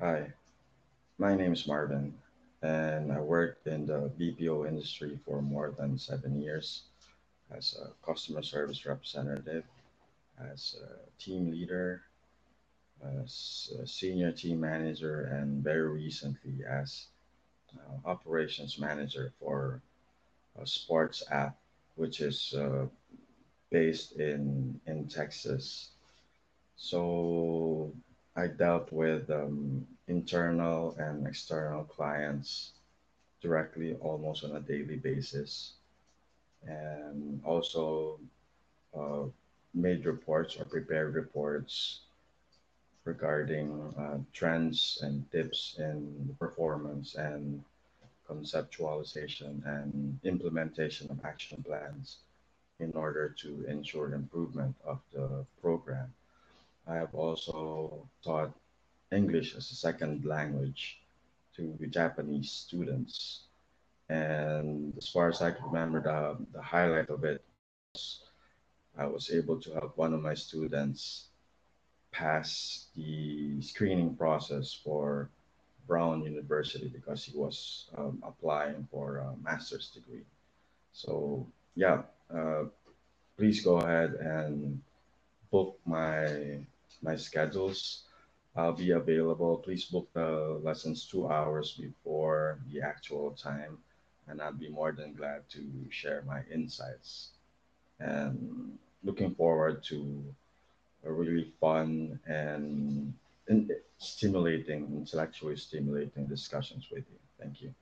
Hi, my name is Marvin, and I worked in the BPO industry for more than seven years as a customer service representative, as a team leader, as a senior team manager, and very recently as uh, operations manager for a sports app, which is uh, based in in Texas. So I dealt with um, internal and external clients directly almost on a daily basis, and also uh, made reports or prepared reports regarding uh, trends and tips in performance and conceptualization and implementation of action plans in order to ensure improvement of the program. I have also taught English as a second language to Japanese students. And as far as I can remember, the, the highlight of it was I was able to help one of my students pass the screening process for Brown University because he was um, applying for a master's degree. So, yeah, uh, please go ahead and book my my schedules. I'll be available. Please book the lessons two hours before the actual time, and I'd be more than glad to share my insights. And looking forward to a really fun and, stimulating, intellectually stimulating discussions with you. Thank you.